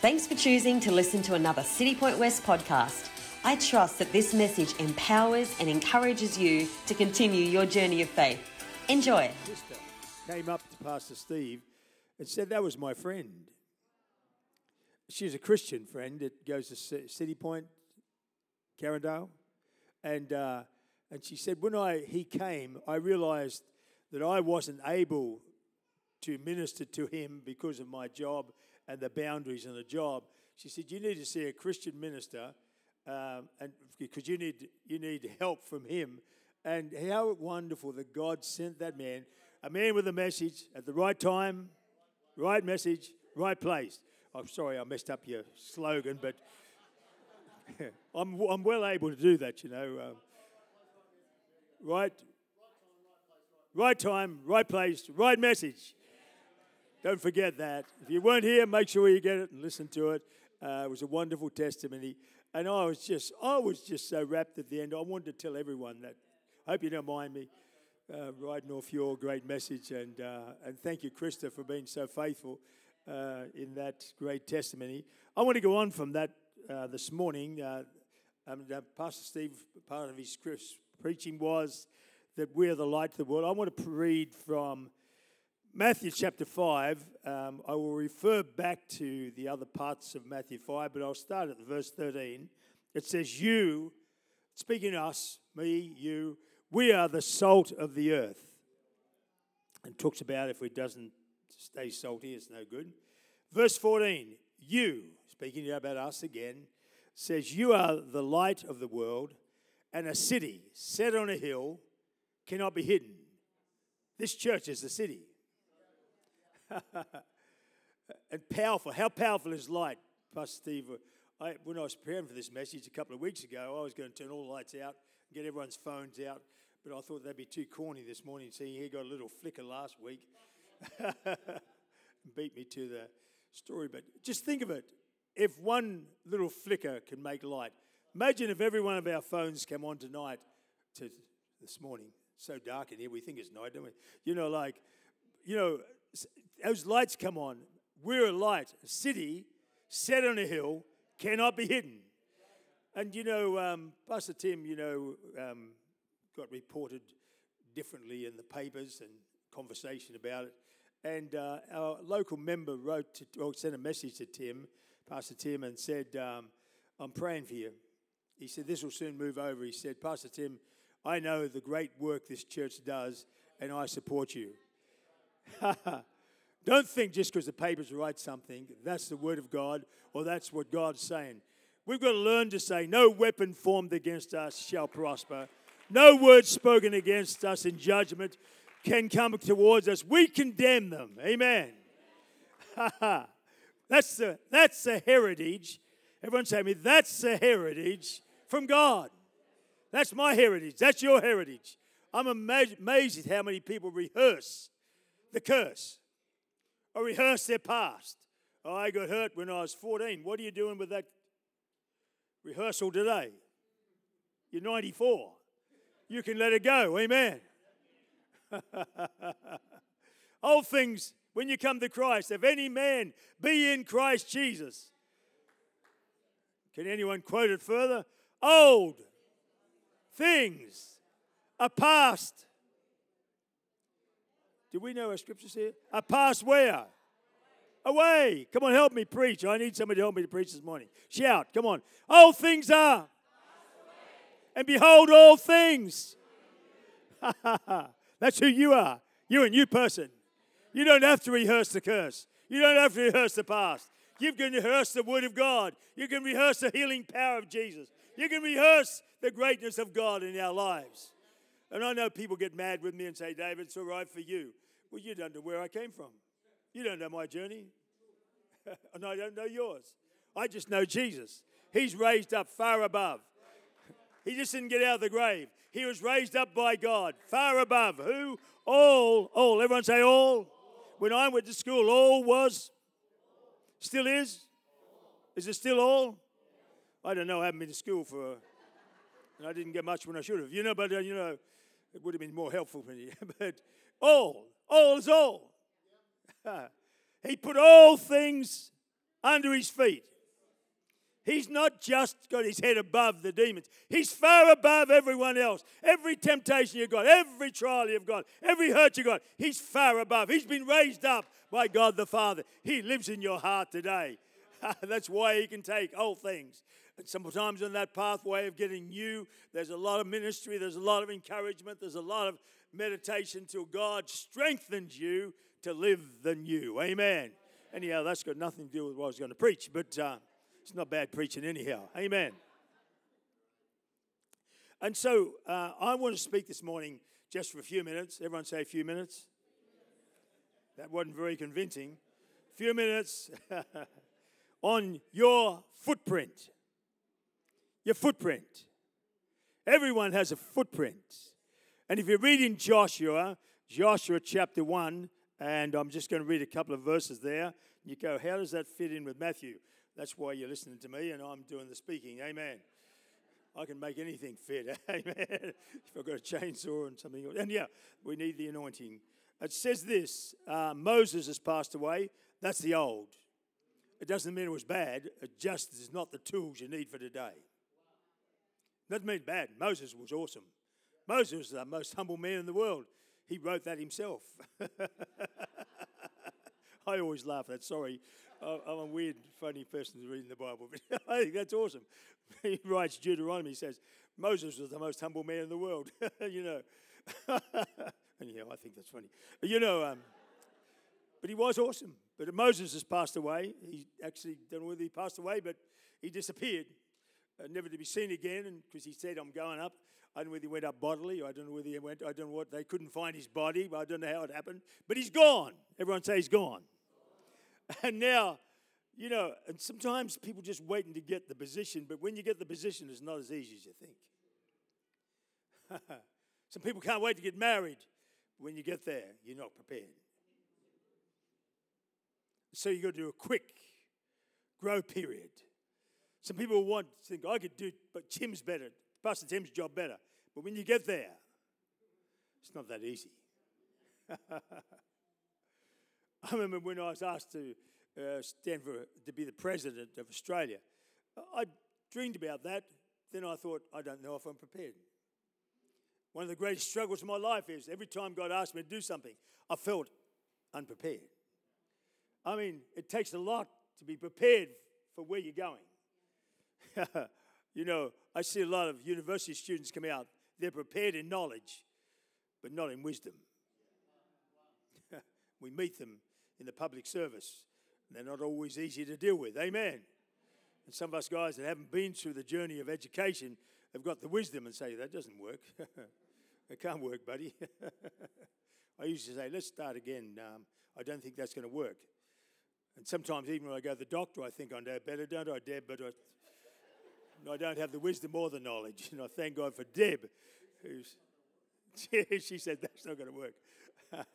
Thanks for choosing to listen to another City Point West podcast. I trust that this message empowers and encourages you to continue your journey of faith. Enjoy. came up to Pastor Steve and said that was my friend. She's a Christian friend that goes to City Point, Carindale, and uh, and she said when I he came, I realised that I wasn't able to minister to him because of my job and the boundaries and the job. She said you need to see a Christian minister, um, and because you need you need help from him. And how wonderful that God sent that man, a man with a message at the right time, right message, right place. I'm sorry I messed up your slogan, but I'm, I'm well able to do that, you know. Um, right, right time, right place, right message. Don't forget that. If you weren't here, make sure you get it and listen to it. Uh, it was a wonderful testimony, and I was just, I was just so wrapped at the end. I wanted to tell everyone that. I hope you don't mind me uh, riding off your great message, and uh, and thank you, Krista, for being so faithful uh, in that great testimony. I want to go on from that uh, this morning. Uh, um, Pastor Steve, part of his preaching was that we are the light of the world. I want to read from Matthew chapter 5. Um, I will refer back to the other parts of Matthew 5, but I'll start at verse 13. It says, You, speaking to us, me, you, we are the salt of the earth. And talks about if it doesn't stay salty, it's no good. Verse 14, you, speaking about us again, says, You are the light of the world, and a city set on a hill cannot be hidden. This church is the city. and powerful. How powerful is light? Pastor Steve, I, when I was preparing for this message a couple of weeks ago, I was going to turn all the lights out, get everyone's phones out, but I thought that'd be too corny this morning. See, he got a little flicker last week. Beat me to the story. But just think of it. If one little flicker can make light, imagine if every one of our phones came on tonight to this morning. so dark in here, we think it's night, don't we? You know, like, you know, those lights come on. We're a light. A city set on a hill cannot be hidden. And you know, um, Pastor Tim, you know, um, got reported differently in the papers and conversation about it. And uh, our local member wrote to, or sent a message to Tim, Pastor Tim, and said, um, I'm praying for you. He said, This will soon move over. He said, Pastor Tim, I know the great work this church does, and I support you. Don't think just because the papers write something, that's the word of God or that's what God's saying. We've got to learn to say, No weapon formed against us shall prosper. No word spoken against us in judgment can come towards us. We condemn them. Amen. that's the that's the heritage. Everyone say me, that's the heritage from God. That's my heritage. That's your heritage. I'm amazed at how many people rehearse the curse or rehearse their past. Oh, I got hurt when I was 14. What are you doing with that rehearsal today? You're 94. You can let it go. Amen. Old things, when you come to Christ, if any man be in Christ Jesus, can anyone quote it further? Old things are past. Do we know our scriptures here? I past where? Away. Come on, help me preach. I need somebody to help me to preach this morning. Shout. Come on. All things are. And behold, all things. That's who you are. You're a new person. You don't have to rehearse the curse. You don't have to rehearse the past. You can rehearse the Word of God. You can rehearse the healing power of Jesus. You can rehearse the greatness of God in our lives. And I know people get mad with me and say, David, it's all right for you. Well, you don't know where I came from. You don't know my journey. and I don't know yours. I just know Jesus. He's raised up far above. He just didn't get out of the grave. He was raised up by God, far above. Who? All, all. Everyone say all. When I went to school, all was, still is. Is it still all? I don't know. I haven't been to school for, and I didn't get much when I should have. You know, but uh, you know, it would have been more helpful for me. but all, all is all. he put all things under his feet. He's not just got his head above the demons. He's far above everyone else. Every temptation you've got, every trial you've got, every hurt you've got, he's far above. He's been raised up by God the Father. He lives in your heart today. That's why he can take all things. And sometimes on that pathway of getting new, there's a lot of ministry, there's a lot of encouragement, there's a lot of meditation till God strengthens you to live the new. Amen. Anyhow, that's got nothing to do with what I was going to preach, but uh, it's not bad preaching anyhow. Amen. And so uh, I want to speak this morning just for a few minutes. Everyone say a few minutes. That wasn't very convincing. A few minutes on your footprint. Your footprint. Everyone has a footprint. And if you read in Joshua, Joshua chapter 1, and I'm just going to read a couple of verses there. You go, how does that fit in with Matthew? That's why you're listening to me and I'm doing the speaking. Amen. I can make anything fit. Amen. if I've got a chainsaw and something. And yeah, we need the anointing. It says this uh, Moses has passed away. That's the old. It doesn't mean it was bad. It just is not the tools you need for today. Doesn't mean bad. Moses was awesome. Moses was the most humble man in the world. He wrote that himself. I always laugh at that. Sorry. I'm a weird, funny person reading the Bible, but I think that's awesome. He writes Deuteronomy, he says, Moses was the most humble man in the world, you know. Anyhow, I think that's funny. You know, um, but he was awesome. But Moses has passed away. He actually, don't know whether he passed away, but he disappeared, Uh, never to be seen again, because he said, I'm going up. I don't know whether he went up bodily, I don't know whether he went, I don't know what, they couldn't find his body, I don't know how it happened, but he's gone. Everyone say he's gone. And now, you know, and sometimes people just waiting to get the position, but when you get the position, it's not as easy as you think. Some people can't wait to get married. When you get there, you're not prepared. So you've got to do a quick grow period. Some people want to think, I could do, but Tim's better. Pastor Tim's job better. But when you get there, it's not that easy. I remember when I was asked to uh, stand for to be the president of Australia, I dreamed about that. Then I thought, I don't know if I'm prepared. One of the greatest struggles of my life is every time God asked me to do something, I felt unprepared. I mean, it takes a lot to be prepared for where you're going. you know, I see a lot of university students come out, they're prepared in knowledge, but not in wisdom. we meet them in the public service. They're not always easy to deal with. Amen. And some of us guys that haven't been through the journey of education have got the wisdom and say, that doesn't work. it can't work, buddy. I used to say, let's start again. Um, I don't think that's going to work. And sometimes, even when I go to the doctor, I think I know better, don't I, Deb? But I, I don't have the wisdom or the knowledge. And I thank God for Deb, who's, she said, that's not going to work.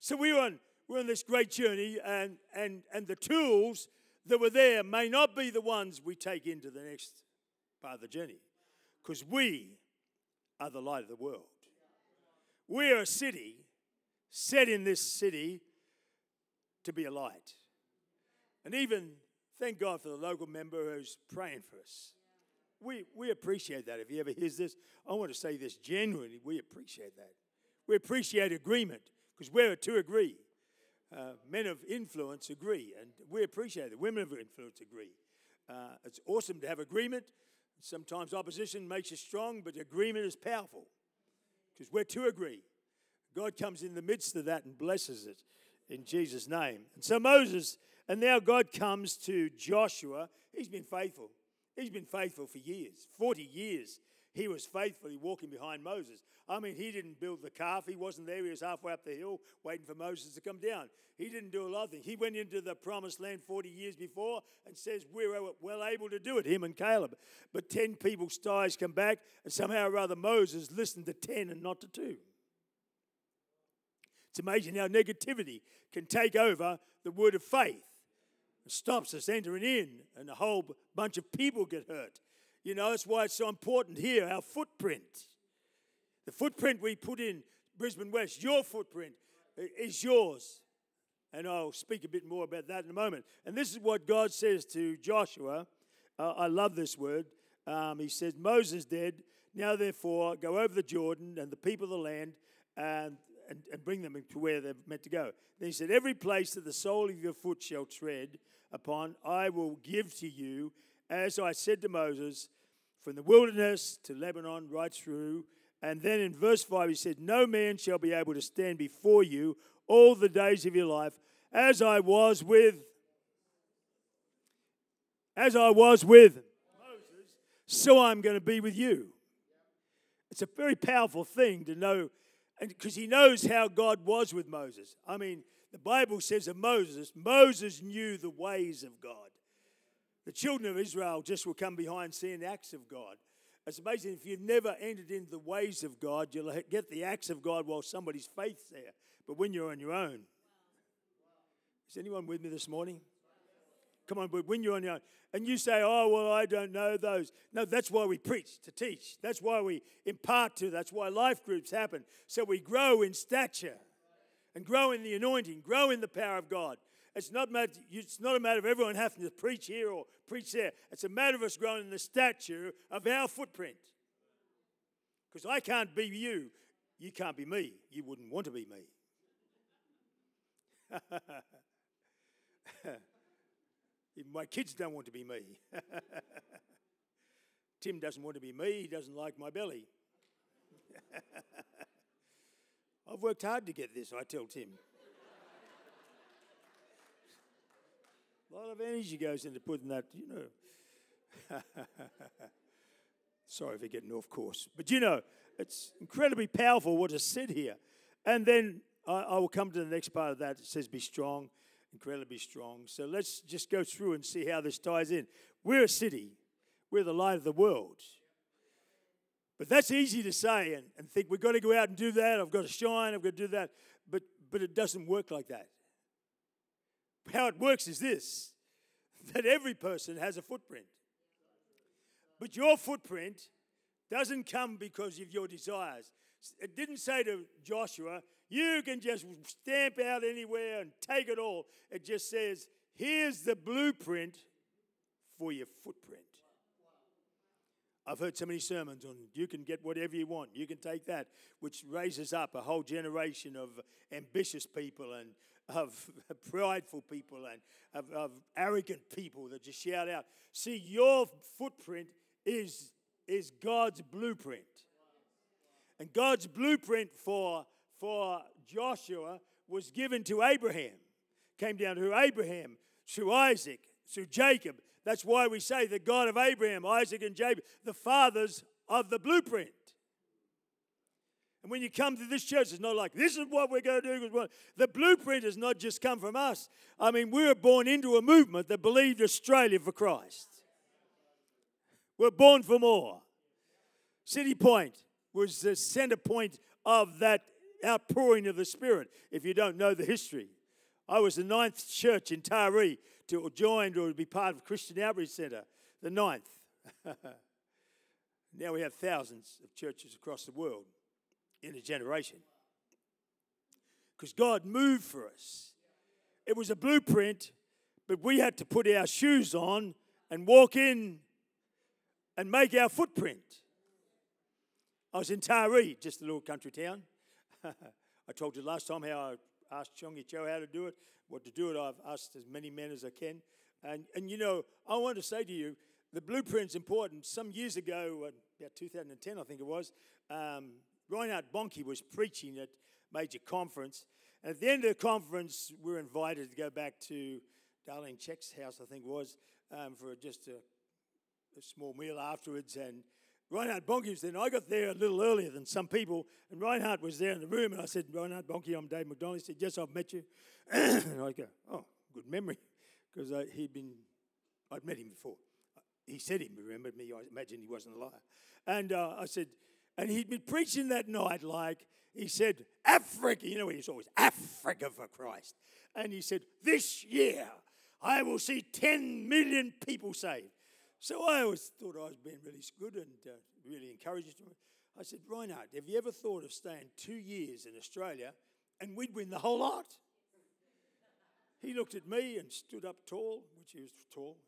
so we were on we're on this great journey, and, and, and the tools that were there may not be the ones we take into the next part of the journey because we are the light of the world. We are a city set in this city to be a light. And even thank God for the local member who's praying for us. We, we appreciate that. If he ever hears this, I want to say this genuinely. We appreciate that. We appreciate agreement because we're to agree. Uh, men of influence agree, and we appreciate it. Women of influence agree. Uh, it's awesome to have agreement. Sometimes opposition makes you strong, but agreement is powerful because we're to agree. God comes in the midst of that and blesses it in Jesus' name. And so Moses, and now God comes to Joshua. He's been faithful. He's been faithful for years 40 years he was faithfully walking behind Moses. I mean, he didn't build the calf. He wasn't there. He was halfway up the hill waiting for Moses to come down. He didn't do a lot of things. He went into the promised land 40 years before and says, We're well able to do it, him and Caleb. But 10 people's ties come back, and somehow or other Moses listened to 10 and not to 2. It's amazing how negativity can take over the word of faith. Stops us entering in, and a whole bunch of people get hurt. You know, that's why it's so important here, our footprint. The footprint we put in Brisbane West, your footprint is yours. And I'll speak a bit more about that in a moment. And this is what God says to Joshua. Uh, I love this word. Um, he says, Moses dead. Now, therefore, go over the Jordan and the people of the land and, and, and bring them to where they're meant to go. Then he said, Every place that the sole of your foot shall tread upon, I will give to you, as I said to Moses, from the wilderness to Lebanon, right through. And then in verse 5, he said, No man shall be able to stand before you all the days of your life, as I was with. As I was with Moses, so I'm going to be with you. It's a very powerful thing to know, because he knows how God was with Moses. I mean, the Bible says of Moses, Moses knew the ways of God. The children of Israel just will come behind seeing the acts of God. It's amazing if you've never entered into the ways of God, you'll get the acts of God while somebody's faith's there. But when you're on your own, is anyone with me this morning? Come on, but when you're on your own, and you say, "Oh, well, I don't know those." No, that's why we preach to teach. That's why we impart to. That's why life groups happen, so we grow in stature, and grow in the anointing, grow in the power of God. It's not, matter, it's not a matter of everyone having to preach here or preach there. It's a matter of us growing in the stature of our footprint. Because I can't be you. You can't be me. You wouldn't want to be me. Even my kids don't want to be me. Tim doesn't want to be me. He doesn't like my belly. I've worked hard to get this, I tell Tim. A lot of energy goes into putting that, you know. Sorry for getting off course. But you know, it's incredibly powerful what is said here. And then I, I will come to the next part of that. It says, be strong, incredibly strong. So let's just go through and see how this ties in. We're a city, we're the light of the world. But that's easy to say and, and think we've got to go out and do that. I've got to shine, I've got to do that. But, but it doesn't work like that. How it works is this that every person has a footprint. But your footprint doesn't come because of your desires. It didn't say to Joshua, you can just stamp out anywhere and take it all. It just says, here's the blueprint for your footprint. I've heard so many sermons on you can get whatever you want, you can take that, which raises up a whole generation of ambitious people and of prideful people and of, of arrogant people that just shout out. See, your footprint is, is God's blueprint. And God's blueprint for, for Joshua was given to Abraham. Came down to Abraham, to Isaac, to Jacob. That's why we say the God of Abraham, Isaac, and Jacob, the fathers of the blueprint. And when you come to this church, it's not like, this is what we're going to do. The blueprint has not just come from us. I mean, we were born into a movement that believed Australia for Christ. We're born for more. City Point was the center point of that outpouring of the Spirit, if you don't know the history. I was the ninth church in Taree to join or to be part of Christian Outreach Centre, the ninth. now we have thousands of churches across the world in a generation. Because God moved for us. It was a blueprint, but we had to put our shoes on and walk in and make our footprint. I was in Taree, just a little country town. I told you last time how I asked Yonggi Cho how to do it, what to do it. I've asked as many men as I can. And, and you know, I want to say to you, the blueprint's important. Some years ago, about 2010, I think it was, um, Reinhard Bonnke was preaching at major conference. And at the end of the conference, we were invited to go back to Darlene Zschech's house, I think it was, um, for just a, a, small meal afterwards. And Reinhard Bonnke was there. And I got there a little earlier than some people. And Reinhard was there in the room. And I said, Reinhard Bonnke, I'm Dave McDonald. He said, Yes, I've met you. and I go, Oh, good memory. Because he'd been, I'd met him before. He said he remembered me. I imagine he wasn't a liar. And uh, I said, and he'd been preaching that night like, he said, Africa, you know, he's always Africa for Christ. And he said, This year I will see 10 million people saved. So I always thought I was being really good and uh, really encouraging. I said, Reinhard, have you ever thought of staying two years in Australia and we'd win the whole lot? He looked at me and stood up tall, which he was tall,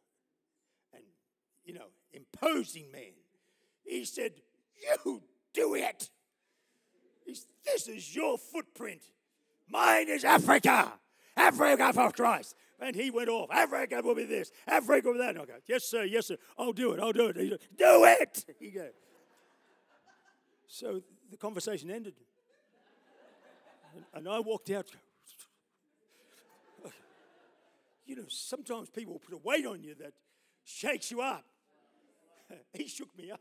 and, you know, imposing man. He said, You do it. This is your footprint. Mine is Africa. Africa for Christ. And he went off. Africa will be this. Africa will be that. And I go, yes, sir, yes, sir. I'll do it. I'll do it. He goes, do it. He goes. So the conversation ended. And, I walked out. You know, sometimes people put a weight on you that shakes you up. he shook me up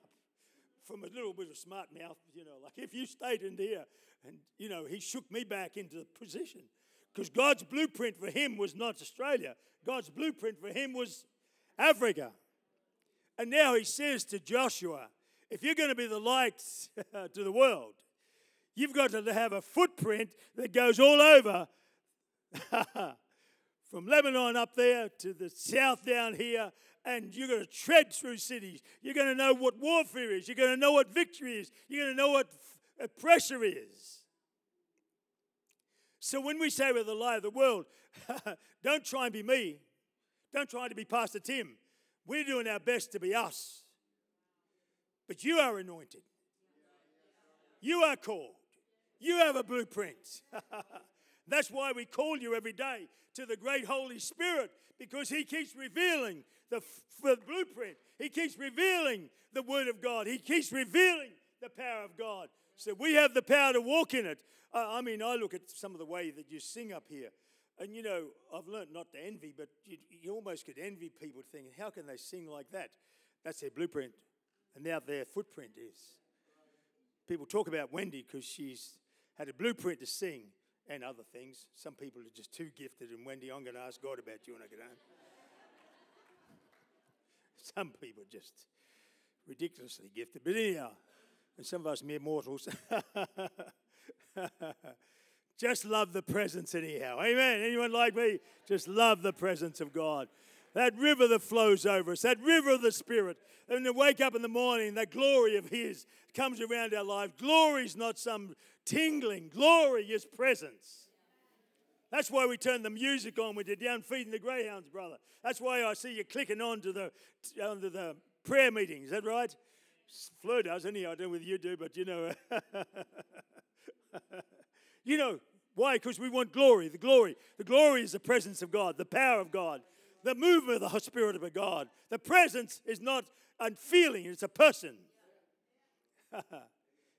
from a little bit of smart mouth, you know, like if you stayed in here, and, you know, he shook me back into the position. Because God's blueprint for him was not Australia, God's blueprint for him was Africa. And now he says to Joshua, if you're going to be the light to the world, you've got to have a footprint that goes all over from Lebanon up there to the south down here, and you're going to tread through cities. You're going to know what warfare is. You're going to know what victory is. You're going to know what pressure is. So when we say we're the light of the world, don't try and be me. Don't try to be Pastor Tim. We're doing our best to be us. But you are anointed. You are called. You have a blueprint. That's why we call you every day to the great Holy Spirit because He keeps revealing the, the blueprint. He keeps revealing the Word of God. He keeps revealing the power of God. So we have the power to walk in it. I mean, I look at some of the way that you sing up here. And you know, I've learned not to envy, but you, you, almost could envy people thinking, how can they sing like that? That's their blueprint. And now their footprint is. People talk about Wendy because she's had a blueprint to sing and other things. Some people are just too gifted, and Wendy, I'm going to ask God about you when I get home. Some people just ridiculously gifted, but anyhow, and some of us mere mortals just love the presence anyhow. Amen. Anyone like me? Just love the presence of God. That river that flows over us, that river of the Spirit. And to wake up in the morning, that glory of His comes around our life. Glory is not some tingling, glory is presence. That's why we turn the music on when you're down feeding the greyhounds, brother. That's why I see you clicking on to the, onto the prayer meeting. Is that right? Fleur does, anyhow. I don't know whether you do, but you know. you know, why? Because we want glory. The glory. The glory is the presence of God, the power of God, the movement of the Spirit of God. The presence is not a feeling, it's a person.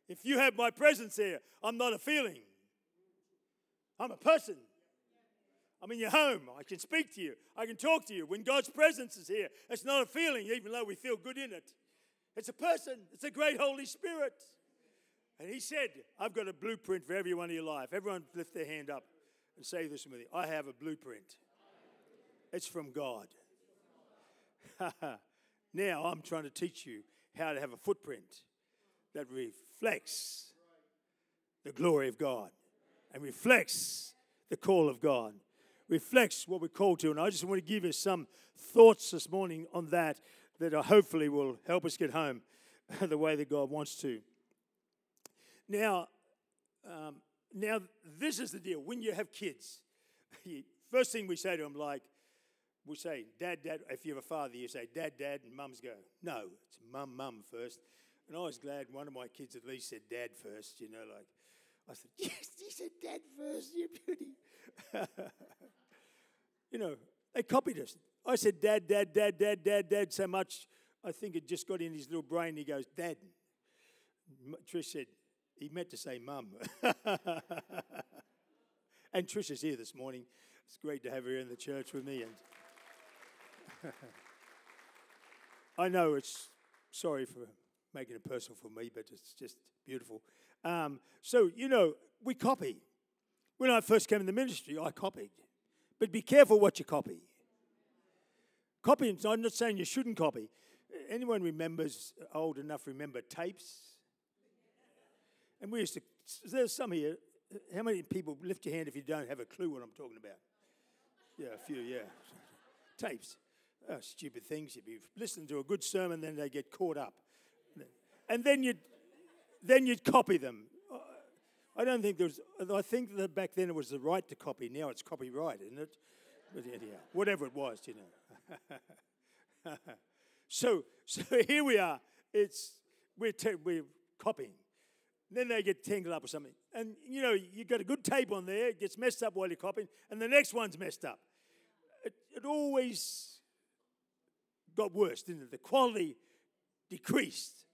if you have my presence here, I'm not a feeling, I'm a person. I'm in your home. I can speak to you. I can talk to you. When God's presence is here, it's not a feeling, even though we feel good in it. It's a person, it's a great Holy Spirit. And He said, I've got a blueprint for everyone in your life. Everyone lift their hand up and say this with me I have a blueprint. It's from God. now I'm trying to teach you how to have a footprint that reflects the glory of God and reflects the call of God, reflects what we're called to. And I just want to give you some thoughts this morning on that that hopefully will help us get home the way that God wants to. Now, um, now this is the deal. When you have kids, first thing we say to them, like, we say, Dad, Dad. If you have a father, you say, Dad, Dad, and mums go, No, it's Mum, Mum first. And I was glad one of my kids at least said Dad first. You know, like I said, Yes, he said Dad first. You beauty. you know, they copied us. I said, Dad, Dad, Dad, Dad, Dad, Dad, so much. I think it just got in his little brain. He goes, Dad. Trish said, he meant to say mum. and Trish is here this morning. It's great to have her in the church with me. And I know it's sorry for making it personal for me, but it's just beautiful. Um, so, you know, we copy. When I first came in the ministry, I copied. But be careful what you copy. Copying, I'm not saying you shouldn't copy. Anyone remembers, old enough, remember tapes? And we used to, there's some here. How many people, lift your hand if you don't have a clue what I'm talking about? Yeah, a few, yeah. Tapes. Oh, stupid things. You'd be listening to a good sermon, then they get caught up. And then you'd, then you'd copy them. I don't think there was, I think that back then it was the right to copy. Now it's copyright, isn't it? But anyhow, whatever it was, you know. so, so here we are. It's we're t- we're copying. Then they get tangled up or something, and you know you've got a good tape on there. It gets messed up while you're copying, and the next one's messed up. It, it always got worse, didn't it? The quality decreased.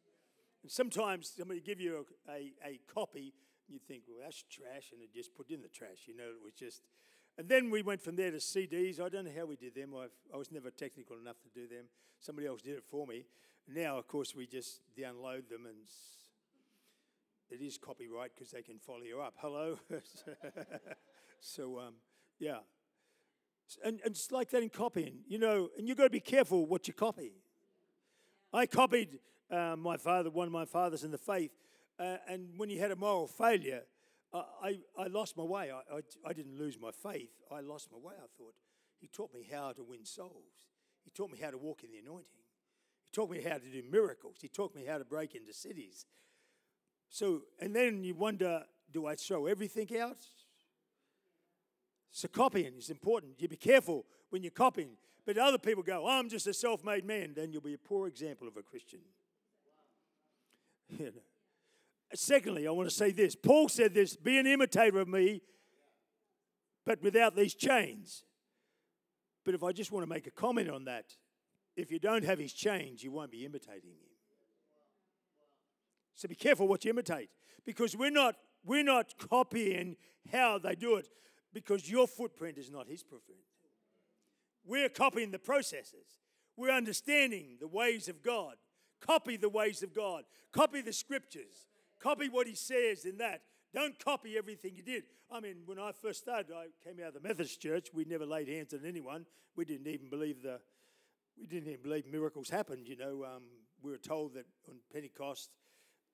And sometimes somebody give you a, a, a copy, and you think, well, that's trash, and it just put in the trash. You know, it was just. And then we went from there to CDs. I don't know how we did them. I've, i was never technical enough to do them. Somebody else did it for me. Now, of course, we just download them, and it is copyright because they can follow you up. Hello. so, um, yeah. And, and it's like that in copying, you know, and you've got to be careful what you copy. I copied uh, my father, one of my fathers in the faith, uh, and when he had a moral failure, uh, I, I lost my way. I, I, I, didn't lose my faith, I lost my way. I thought, he taught me how to win souls, he taught me how to walk in the anointing, he taught me how to do miracles, he taught me how to break into cities. So, and then you wonder, do I throw everything out? So copying is important. You be careful when you're copying. But other people go, I'm just a self made man. Then you'll be a poor example of a Christian. Secondly, I want to say this. Paul said this be an imitator of me, but without these chains. But if I just want to make a comment on that, if you don't have his chains, you won't be imitating him. So be careful what you imitate because we're not, we're not copying how they do it because your footprint is not his footprint. We're copying the processes. We're understanding the ways of God. Copy the ways of God. Copy the scriptures. Copy what he says in that. Don't copy everything he did. I mean, when I first started, I came out of the Methodist church. We never laid hands on anyone. We didn't even believe the, we didn't even believe miracles happened. You know, um, we were told that on Pentecost,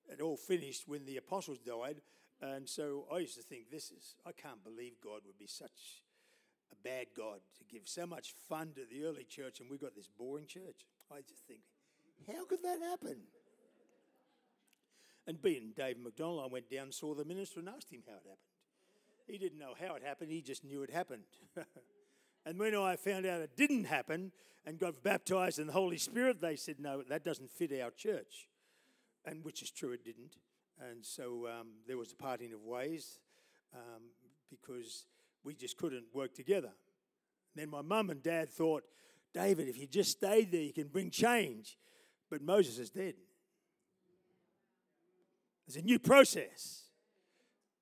it all finished when the apostles died. And so I used to think, this is, I can't believe God would be such a bad God to give so much fun to the early church and we've got this boring church. I just think, how could that happen? And being Dave McDonald, I went down saw the minister and asked him how it happened. He didn't know how it happened, he just knew it happened. and when I found out it didn't happen and got baptized in the Holy Spirit, they said, no, that doesn't fit our church. And which is true, it didn't. And so um, there was a parting of ways um, because we just couldn't work together. And then my mum and dad thought, David, if you just stayed there, you can bring change. But Moses is dead. There's a new process.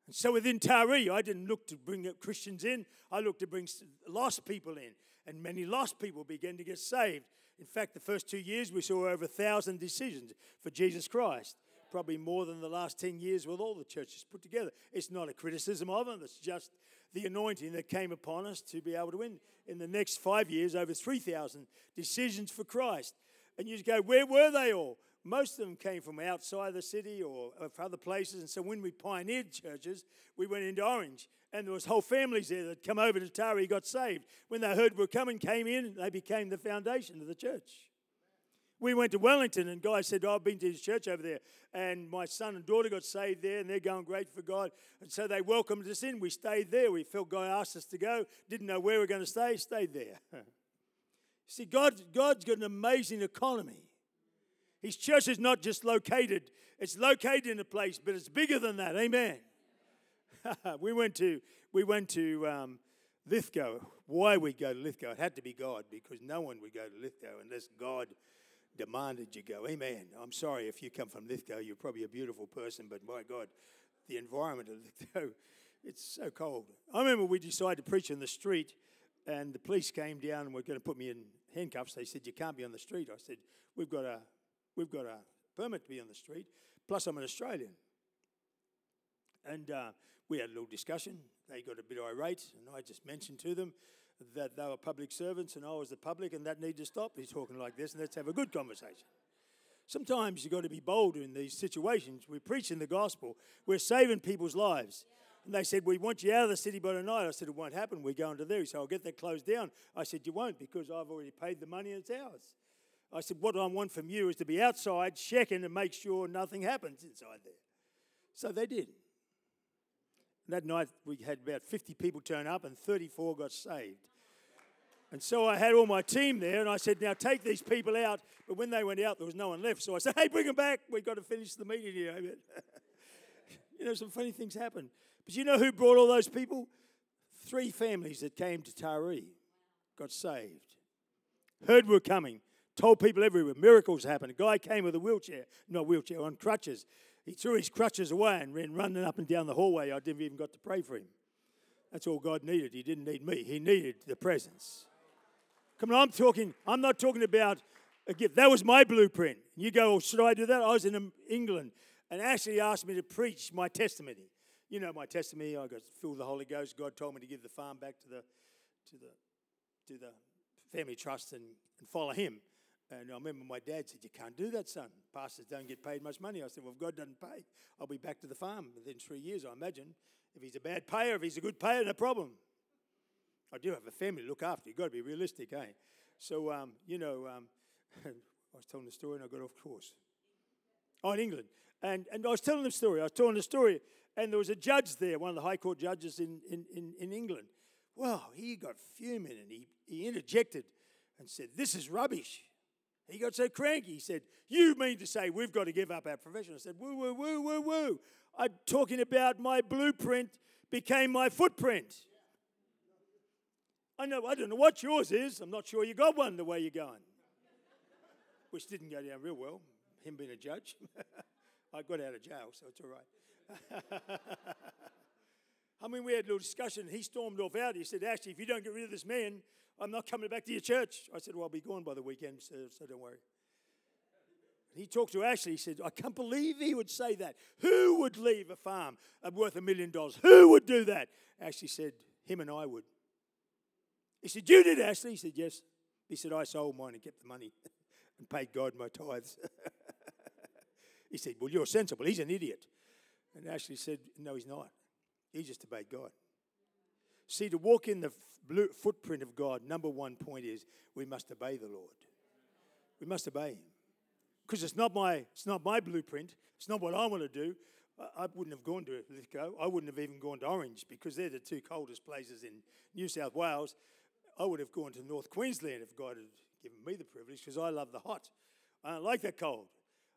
And so within Taree, I didn't look to bring Christians in, I looked to bring lost people in. And many lost people began to get saved. In fact, the first two years, we saw over a thousand decisions for Jesus Christ probably more than the last 10 years with all the churches put together. It's not a criticism of them, it's just the anointing that came upon us to be able to win. In the next five years, over 3,000 decisions for Christ. And you go, where were they all? Most of them came from outside the city or from other places. And so when we pioneered churches, we went into Orange. And there was whole families there that come over to Taree, got saved. When they heard we were coming, came in, they became the foundation of the church. We went to Wellington, and guys said, oh, I've been to his church over there. And my son and daughter got saved there, and they're going great for God. And so they welcomed us in. We stayed there. We felt God asked us to go. Didn't know where we were going to stay, stayed there. See, God, God's got an amazing economy. His church is not just located, it's located in a place, but it's bigger than that. Amen. we went to, we went to um, Lithgow. Why we go to Lithgow? It had to be God because no one would go to Lithgow unless God demanded you go. Amen. I'm sorry if you come from Lithgow, you're probably a beautiful person, but my God, the environment of Lithgow, it's so cold. I remember we decided to preach in the street, and the police came down and were going to put me in handcuffs. They said, You can't be on the street. I said, We've got a, we've got a permit to be on the street, plus I'm an Australian. And uh, we had a little discussion. They got a bit irate, and I just mentioned to them that they were public servants and I was the public and that needed to stop. He's talking like this and let's have a good conversation. Sometimes you've got to be bold in these situations. We're preaching the gospel, we're saving people's lives. And they said, We want you out of the city by tonight. I said, It won't happen. We're going to there. He said, I'll get that closed down. I said, You won't because I've already paid the money and it's ours. I said, What I want from you is to be outside, checking and make sure nothing happens inside there. So they did. And that night we had about 50 people turn up and 34 got saved. And so I had all my team there, and I said, Now take these people out. But when they went out, there was no one left. So I said, Hey, bring them back. We've got to finish the meeting here. you know, some funny things happen. But you know who brought all those people? Three families that came to Taree got saved. Heard we're coming. Told people everywhere. Miracles happened. A guy came with a wheelchair, not wheelchair, on crutches. He threw his crutches away and ran running up and down the hallway. I didn't even got to pray for him. That's all God needed. He didn't need me. He needed the presence. Come on, I'm talking, I'm not talking about a gift. That was my blueprint. You go, should I do that? I was in um, England and Ashley asked me to preach my testimony. You know my testimony. I got filled with the Holy Ghost. God told me to give the farm back to the to the to the family trust and, and follow him. And I remember my dad said, You can't do that, son. Pastors don't get paid much money. I said, Well, if God doesn't pay, I'll be back to the farm within three years, I imagine. If he's a bad payer, if he's a good payer, no problem. I do have a family to look after. You've got to be realistic, eh? So, um, you know, um, I was telling the story and I got off course. Oh, in England. And, and I was telling the story. I was telling the story, and there was a judge there, one of the High Court judges in, in, in, in England. Well, he got fuming and he, he interjected and said, This is rubbish. He got so cranky. He said, You mean to say we've got to give up our profession? I said, Woo, woo, woo, woo, woo. I'm talking about my blueprint became my footprint. I know, I don't know what yours is. I'm not sure you got one the way you're going. Which didn't go down real well, him being a judge. I got out of jail, so it's all right. I mean, we had a little discussion. He stormed off out. He said, Ashley, if you don't get rid of this man, I'm not coming back to your church. I said, Well, I'll be gone by the weekend, so, so don't worry. He talked to Ashley. He said, I can't believe he would say that. Who would leave a farm uh, worth a million dollars? Who would do that? Ashley said, Him and I would. He said, You did, Ashley? He said, Yes. He said, I sold mine and kept the money and paid God my tithes. he said, Well, you're sensible. He's an idiot. And Ashley said, No, he's not. He just obeyed God. See, to walk in the footprint of God, number one point is we must obey the Lord. We must obey Him. Because it's not my it's not my blueprint. It's not what I want to do. I, wouldn't have gone to Lithgow. I wouldn't have even gone to Orange because they're the two coldest places in New South Wales. I would have gone to North Queensland if God had given me the privilege because I love the hot. I don't like that cold.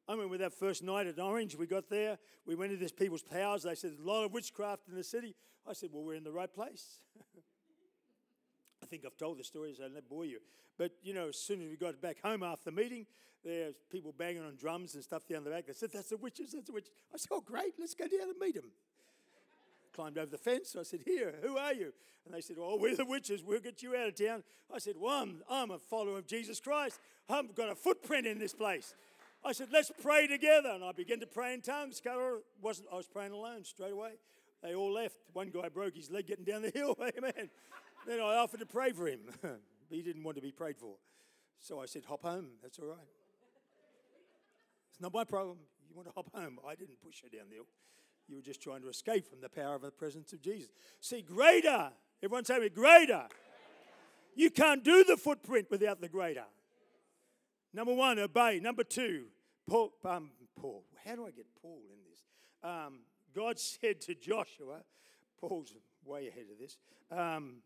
I with that first night at Orange, we got there, we went to this people's powers. They said, There's a lot of witchcraft in the city. I said, well, we're in the right place. I think I've told the story, so I don't bore you. But, you know, as soon as we got back home after the meeting, there's people banging on drums and stuff down the back. They said, that's the witches, that's the witches. I said, oh, great, let's go down and meet them. Climbed over the fence. I said, here, who are you? And they said, oh, we're the witches. We'll get you out of town. I said, well, I'm, I'm a follower of Jesus Christ. I've got a footprint in this place. I said, let's pray together. And I began to pray in tongues. wasn't, I was praying alone straight away. They all left. One guy broke his leg getting down the hill. Amen. then I offered to pray for him. but he didn't want to be prayed for. So I said, hop home. That's all right. It's not my problem. You want to hop home. I didn't push you down the hill. You were just trying to escape from the power of the presence of Jesus. See, greater. Everyone say me, greater. You can't do the footprint without the greater. Number one, obey. Number two, Paul, um, Paul. How do I get Paul in this? Um, God said to Joshua, Paul's way ahead of this, um,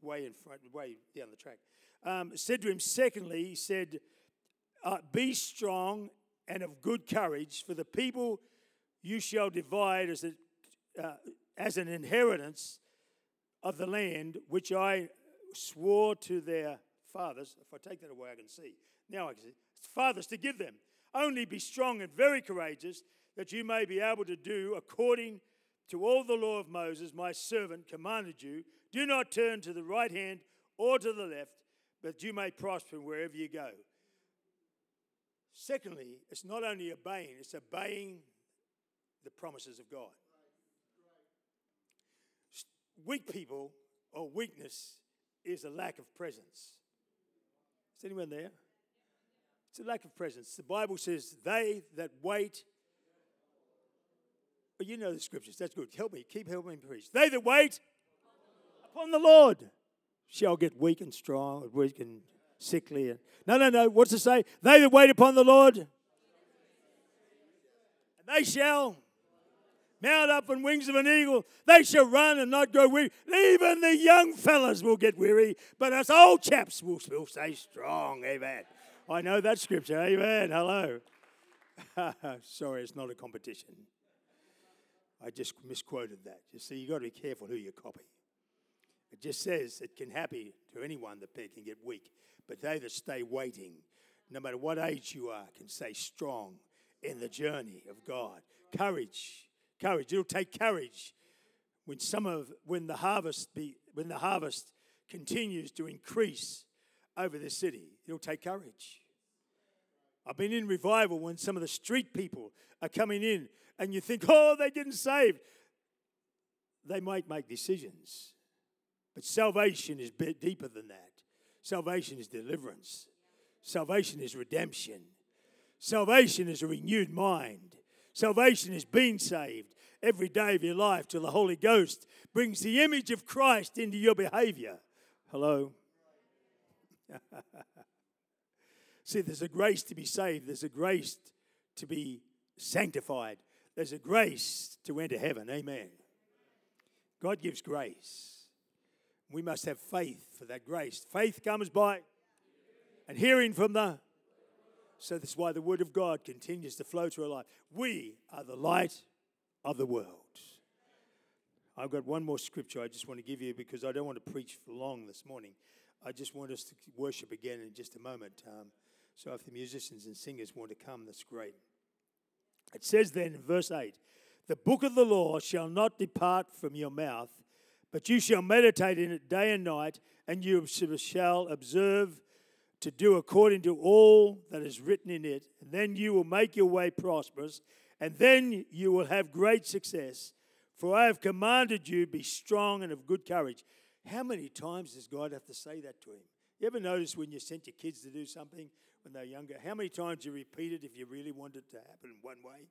way in front, way down the track. Um, said to him, secondly, he said, uh, Be strong and of good courage, for the people you shall divide as, a, uh, as an inheritance of the land which I swore to their fathers. If I take that away, I can see. Now I can see. Fathers to give them. Only be strong and very courageous, that you may be able to do according to all the law of Moses, my servant, commanded you. Do not turn to the right hand or to the left, but you may prosper wherever you go. Secondly, it's not only obeying, it's obeying the promises of God. Weak people or weakness is a lack of presence. Is anyone there? It's a lack of presence. The Bible says, They that wait. You know the scriptures. That's good. Help me. Keep helping me preach. They that wait upon the Lord shall get weak and strong, weak and sickly. No, no, no. What's it say? They that wait upon the Lord, they shall Mount up on wings of an eagle. They shall run and not grow weary. Even the young fellas will get weary, but us old chaps will, will stay strong. Amen. I know that scripture. Amen. Hello. Sorry, it's not a competition. I just misquoted that. You see, you've got to be careful who you copy. It just says it can happen to anyone that can get weak, but they that stay waiting, no matter what age you are, can stay strong in the journey of God. Courage, courage. It'll take courage when some of when the harvest be when the harvest continues to increase over the city. It'll take courage. I've been in revival when some of the street people are coming in and you think, oh, they didn't save. They might make decisions. But salvation is bit deeper than that. Salvation is deliverance. Salvation is redemption. Salvation is a renewed mind. Salvation is being saved every day of your life till the Holy Ghost brings the image of Christ into your behavior. Hello? See, there's a grace to be saved, there's a grace to be sanctified, there's a grace to enter heaven. Amen. God gives grace. We must have faith for that grace. Faith comes by and hearing from the. So that's why the Word of God continues to flow through our life. We are the light of the world. I've got one more scripture I just want to give you because I don't want to preach for long this morning. I just want us to worship again in just a moment. Um, so if the musicians and singers want to come, that's great. It says then in verse 8 The book of the law shall not depart from your mouth, but you shall meditate in it day and night, and you shall observe to do according to all that is written in it. And then you will make your way prosperous, and then you will have great success. For I have commanded you, be strong and of good courage. How many times does God have to say that to him? You ever notice when you sent your kids to do something when they're younger, how many times you repeat it if you really want it to happen one way?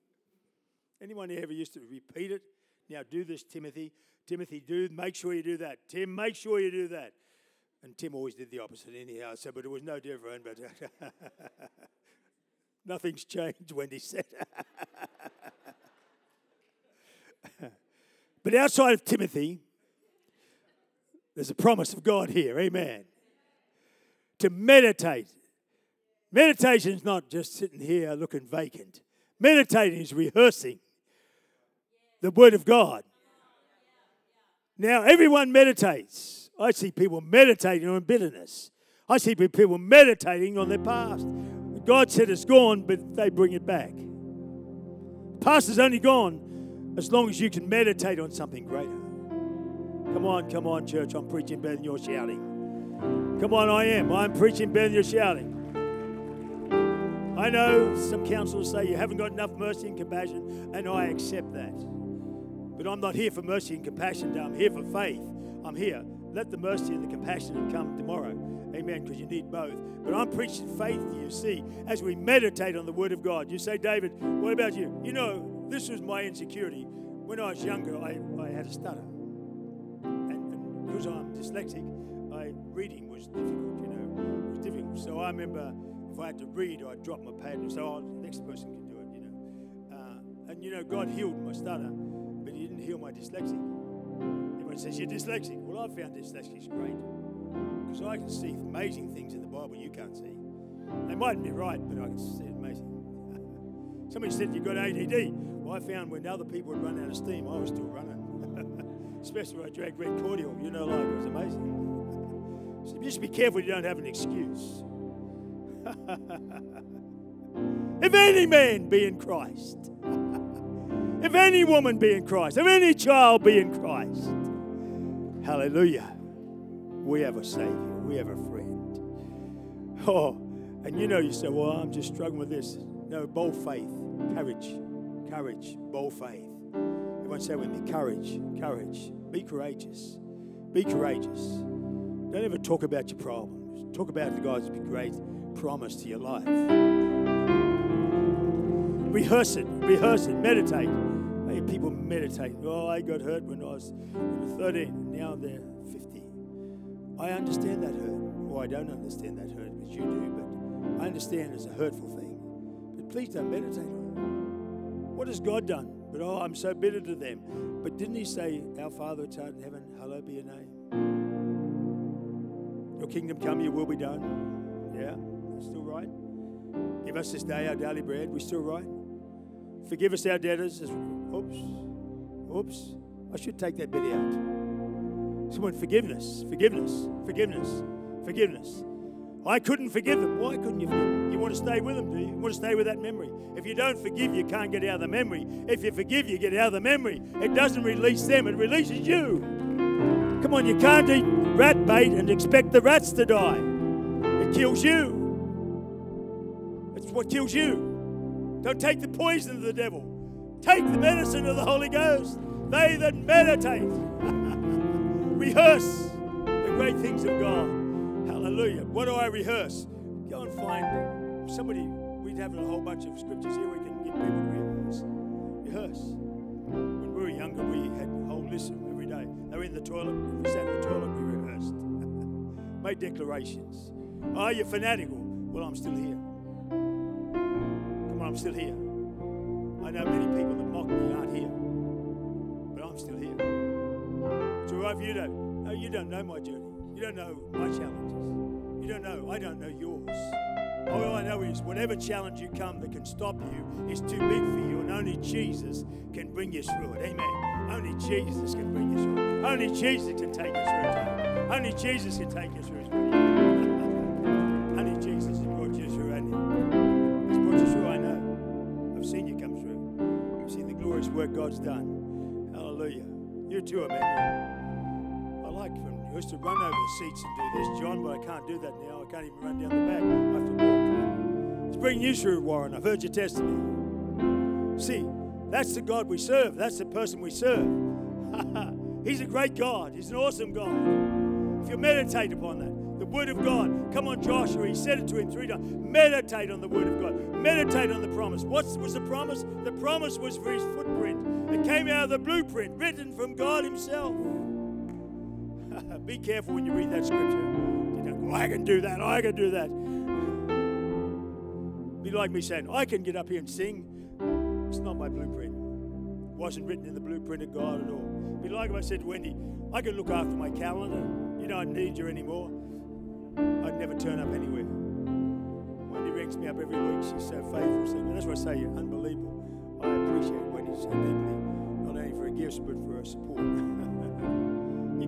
Anyone ever used to repeat it? Now do this, Timothy. Timothy, do make sure you do that. Tim, make sure you do that. And Tim always did the opposite anyhow, so but it was no different. But nothing's changed Wendy said. but outside of Timothy, there's a promise of God here. Amen. To meditate Meditation is not just sitting here looking vacant. Meditating is rehearsing the Word of God. Now, everyone meditates. I see people meditating on bitterness. I see people meditating on their past. God said it's gone, but they bring it back. Past is only gone as long as you can meditate on something greater. Come on, come on, church. I'm preaching better than you're shouting. Come on, I am. I'm preaching better than you're shouting. I know some counselors say you haven't got enough mercy and compassion, and I accept that. But I'm not here for mercy and compassion, I'm here for faith. I'm here. Let the mercy and the compassion come tomorrow. Amen, because you need both. But I'm preaching faith to you. See, as we meditate on the Word of God, you say, David, what about you? You know, this was my insecurity. When I was younger, I, I had a stutter. And, and because I'm dyslexic, I, reading was difficult, you know. It was difficult. So I remember if I had to read, I'd drop my pad and say, oh, the next person can do it, you know. Uh, and, you know, God healed my stutter, but He didn't heal my dyslexic. Everyone says, You're dyslexic. Well, I found dyslexia is great because I can see amazing things in the Bible you can't see. They mightn't be right, but I can see amazing. Somebody said you've got ADD. Well, I found when other people had run out of steam, I was still running. Especially when I dragged red cordial, you know, like it was amazing. so just be careful you don't have an excuse. if any man be in Christ, if any woman be in Christ, if any child be in Christ, hallelujah, we have a Savior, we have a friend. Oh, and you know, you say, well, I'm just struggling with this. No, bold faith, courage, courage, bold faith. Everyone say with me, courage, courage. Be courageous. Be courageous. Don't ever talk about your problems. Talk about the God's been great promise to your life. Rehearse it, rehearse it, meditate. Hey, people meditate. Oh, I got hurt when I was 13, now they're 50. I understand that hurt. Or I don't understand that hurt, but you do. But I understand it's a hurtful thing. But please don't meditate on it. What has God done But oh, I'm so bitter to them. But didn't he say, Our Father which art in heaven, hallowed be your name? Your kingdom come, your will be done. Give us this day our daily bread. We still right? Forgive us our debtors. Oops. Oops. I should take that bit out. Someone, forgiveness, forgiveness, forgiveness, forgiveness. I couldn't forgive them. Why couldn't you forgive them? You want to stay with them, do you? You want to stay with that memory. If you don't forgive, you can't get out of the memory. If you forgive, you get out of the memory. It doesn't release them, it releases you. Come on, you can't eat rat bait and expect the rats to die. It kills you. It's what kills you. Don't take the poison of the devil. Take the medicine of the Holy Ghost. They that meditate, rehearse the great things of God. Hallelujah. What do I rehearse? Go and find somebody. We'd have a whole bunch of scriptures here we can get people to rehearse. Rehearse. When we were younger, we had a whole list of every day. They were in the toilet. We sat in the toilet, we rehearsed. Made declarations. Are you fanatical? Well, I'm still here. I'm still here. I know many people that mock me aren't here, but I'm still here. So if you don't, no, you don't know my journey. You don't know my challenges. You don't know. I don't know yours. All I know is whatever challenge you come that can stop you is too big for you, and only Jesus can bring you through it. Amen. Only Jesus can bring you through it. Only Jesus can take you through it. Only Jesus can take you through it. God's done. Hallelujah. You too, Emmanuel. I like from used to run over the seats and do this, John, but I can't do that now. I can't even run down the back. I have to walk. It's bringing you through, Warren. I've heard your testimony. See, that's the God we serve. That's the person we serve. He's a great God. He's an awesome God. If you meditate upon that, the Word of God. Come on, Joshua. He said it to him three times. Meditate on the Word of God. Meditate on the promise. What was the promise? The promise was for his footprint. It came out of the blueprint written from God Himself. Be careful when you read that scripture. You go, I can do that, I can do that. Be like me saying, I can get up here and sing. It's not my blueprint. It wasn't written in the blueprint of God at all. Be like if I said, to Wendy, I can look after my calendar. You don't need you anymore. I'd never turn up anywhere. Wendy rings me up every week. She's so faithful. So that's why I say you're unbelievable. I appreciate So deeply, not only for her gifts, but for her support.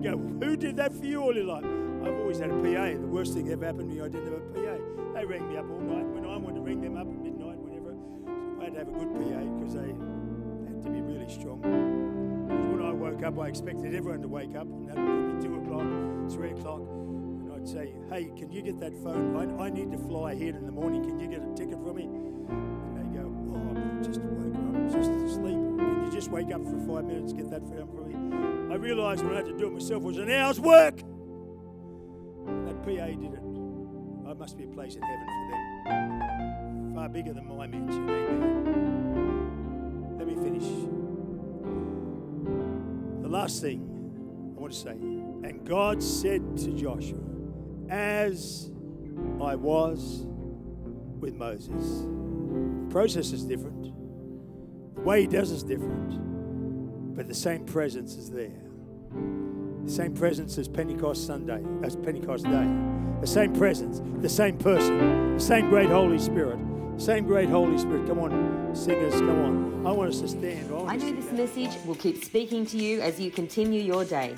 You go, who did that for you all your life? I've always had a PA. The worst thing that ever happened to me, I didn't have a PA. They rang me up all night. When I wanted to ring them up at midnight, whenever, I had to have a good PA because they had to be really strong. When I woke up, I expected everyone to wake up, and that would be 2 o'clock, 3 o'clock. And I'd say, hey, can you get that phone? I, I need to fly ahead in the morning. Can you get a ticket for me? And they go, oh, I've just woke up, just asleep. Just wake up for five minutes, get that phone for me? I realised when I had to do it myself was an hour's work. That PA did it. I must be a place in heaven for them. Far bigger than my mansion. Amen. Let me finish. The last thing I want to say. And God said to Joshua, As I was with Moses. The process is different. The way he does is different. But the same presence is there. The same presence as Pentecost Sunday, as Pentecost Day. The same presence, the same person, the same great Holy Spirit. Same great Holy Spirit. Come on, singers, come on. I want us to stand. I know this message will keep speaking to you as you continue your day.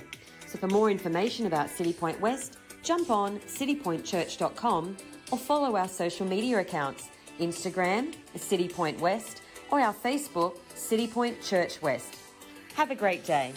So for more information about City Point West, jump on citypointchurch.com or follow our social media accounts Instagram, City Point West, or our Facebook, City Point Church West. Have a great day.